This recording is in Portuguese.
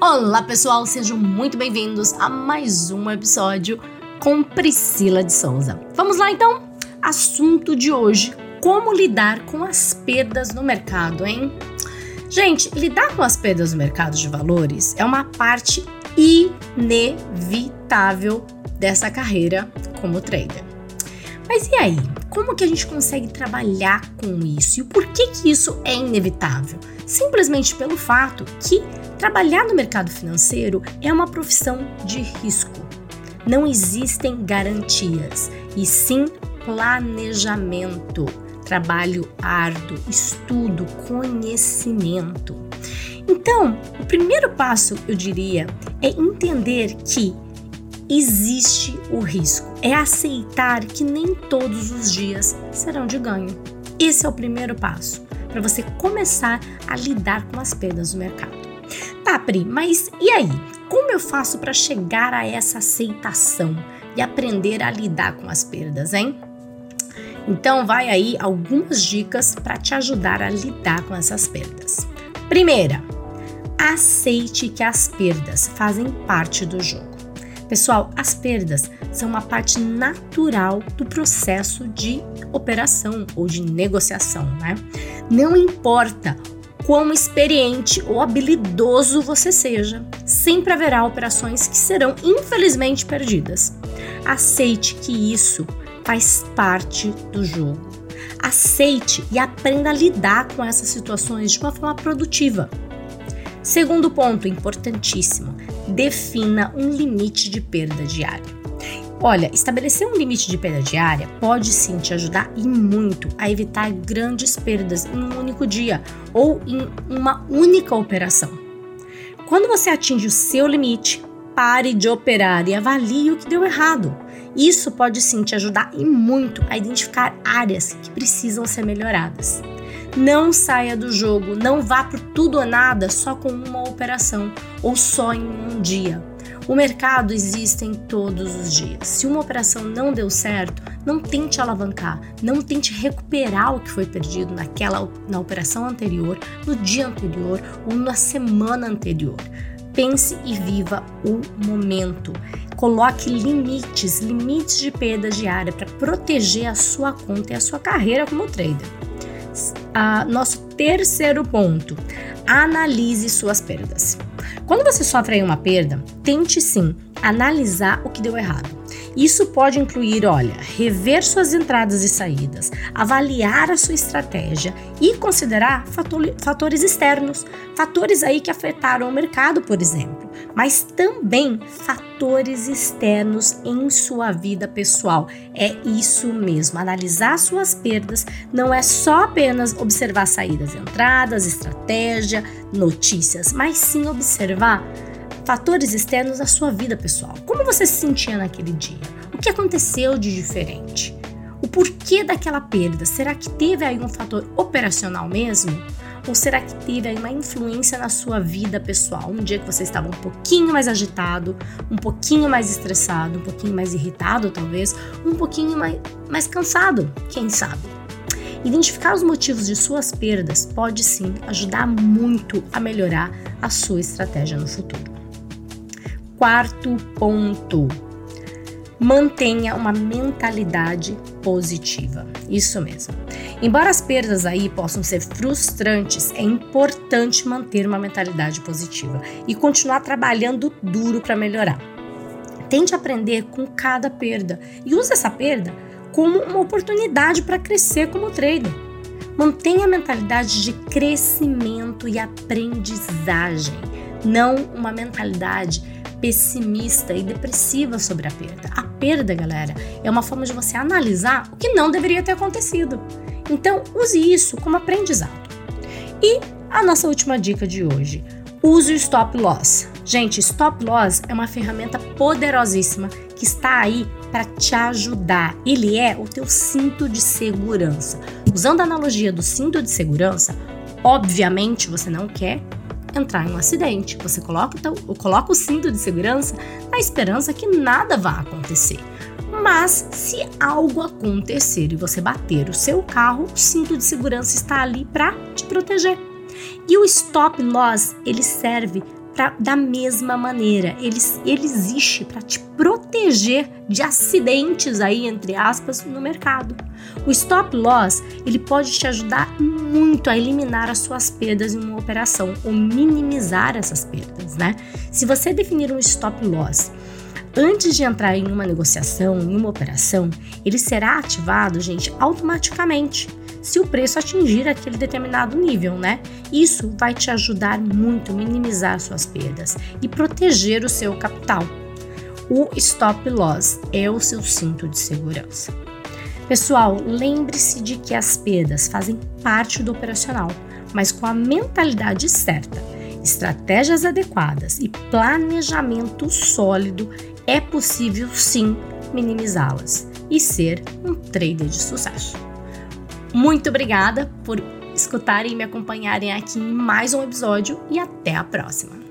Olá pessoal, sejam muito bem-vindos a mais um episódio com Priscila de Souza. Vamos lá então? Assunto de hoje: como lidar com as perdas no mercado, hein? Gente, lidar com as perdas no mercado de valores é uma parte inevitável dessa carreira como trader. Mas e aí? Como que a gente consegue trabalhar com isso? E por que que isso é inevitável? Simplesmente pelo fato que trabalhar no mercado financeiro é uma profissão de risco. Não existem garantias, e sim planejamento, trabalho árduo, estudo, conhecimento. Então, o primeiro passo, eu diria, é entender que existe o risco. É aceitar que nem todos os dias serão de ganho. Esse é o primeiro passo para você começar a lidar com as perdas do mercado. Tá, Pri, mas e aí? Como eu faço para chegar a essa aceitação e aprender a lidar com as perdas, hein? Então, vai aí algumas dicas para te ajudar a lidar com essas perdas. Primeira, aceite que as perdas fazem parte do jogo. Pessoal, as perdas são uma parte natural do processo de operação ou de negociação, né? Não importa quão experiente ou habilidoso você seja, sempre haverá operações que serão infelizmente perdidas. Aceite que isso faz parte do jogo. Aceite e aprenda a lidar com essas situações de uma forma produtiva. Segundo ponto importantíssimo: defina um limite de perda diária. Olha, estabelecer um limite de perda diária pode sim te ajudar e muito a evitar grandes perdas em um único dia ou em uma única operação. Quando você atinge o seu limite, pare de operar e avalie o que deu errado. Isso pode sim te ajudar e muito a identificar áreas que precisam ser melhoradas. Não saia do jogo, não vá por tudo ou nada só com uma operação ou só em um dia. O mercado existe em todos os dias. Se uma operação não deu certo, não tente alavancar, não tente recuperar o que foi perdido naquela na operação anterior, no dia anterior ou na semana anterior. Pense e viva o momento. Coloque limites, limites de perda diária para proteger a sua conta e a sua carreira como trader. Ah, nosso terceiro ponto: analise suas perdas. Quando você sofre uma perda, tente sim analisar o que deu errado. Isso pode incluir, olha, rever suas entradas e saídas, avaliar a sua estratégia e considerar fatores externos, fatores aí que afetaram o mercado, por exemplo, mas também fatores externos em sua vida pessoal. É isso mesmo, analisar suas perdas não é só apenas observar saídas e entradas, estratégia, notícias, mas sim observar fatores externos à sua vida pessoal. Como você se sentia naquele dia? O que aconteceu de diferente? O porquê daquela perda? Será que teve aí um fator operacional mesmo? Ou será que teve aí uma influência na sua vida pessoal? Um dia que você estava um pouquinho mais agitado, um pouquinho mais estressado, um pouquinho mais irritado, talvez, um pouquinho mais, mais cansado, quem sabe? Identificar os motivos de suas perdas pode sim ajudar muito a melhorar a sua estratégia no futuro. Quarto ponto. Mantenha uma mentalidade positiva. Isso mesmo. Embora as perdas aí possam ser frustrantes, é importante manter uma mentalidade positiva e continuar trabalhando duro para melhorar. Tente aprender com cada perda e use essa perda como uma oportunidade para crescer como trader. Mantenha a mentalidade de crescimento e aprendizagem, não uma mentalidade pessimista e depressiva sobre a perda. A perda, galera, é uma forma de você analisar o que não deveria ter acontecido. Então, use isso como aprendizado. E a nossa última dica de hoje: use o stop loss. Gente, stop loss é uma ferramenta poderosíssima que está aí para te ajudar. Ele é o teu cinto de segurança. Usando a analogia do cinto de segurança, obviamente você não quer entrar em um acidente. Você coloca, então, coloca o cinto de segurança na esperança que nada vá acontecer. Mas se algo acontecer e você bater o seu carro, o cinto de segurança está ali para te proteger. E o stop loss, ele serve pra, da mesma maneira. Ele, ele existe para te proteger de acidentes aí, entre aspas, no mercado. O stop loss, ele pode te ajudar muito a eliminar as suas perdas em uma operação ou minimizar essas perdas, né? Se você definir um stop loss antes de entrar em uma negociação, em uma operação, ele será ativado, gente, automaticamente se o preço atingir aquele determinado nível, né? Isso vai te ajudar muito a minimizar suas perdas e proteger o seu capital. O stop loss é o seu cinto de segurança. Pessoal, lembre-se de que as perdas fazem parte do operacional, mas com a mentalidade certa, estratégias adequadas e planejamento sólido, é possível sim minimizá-las e ser um trader de sucesso. Muito obrigada por escutarem e me acompanharem aqui em mais um episódio e até a próxima!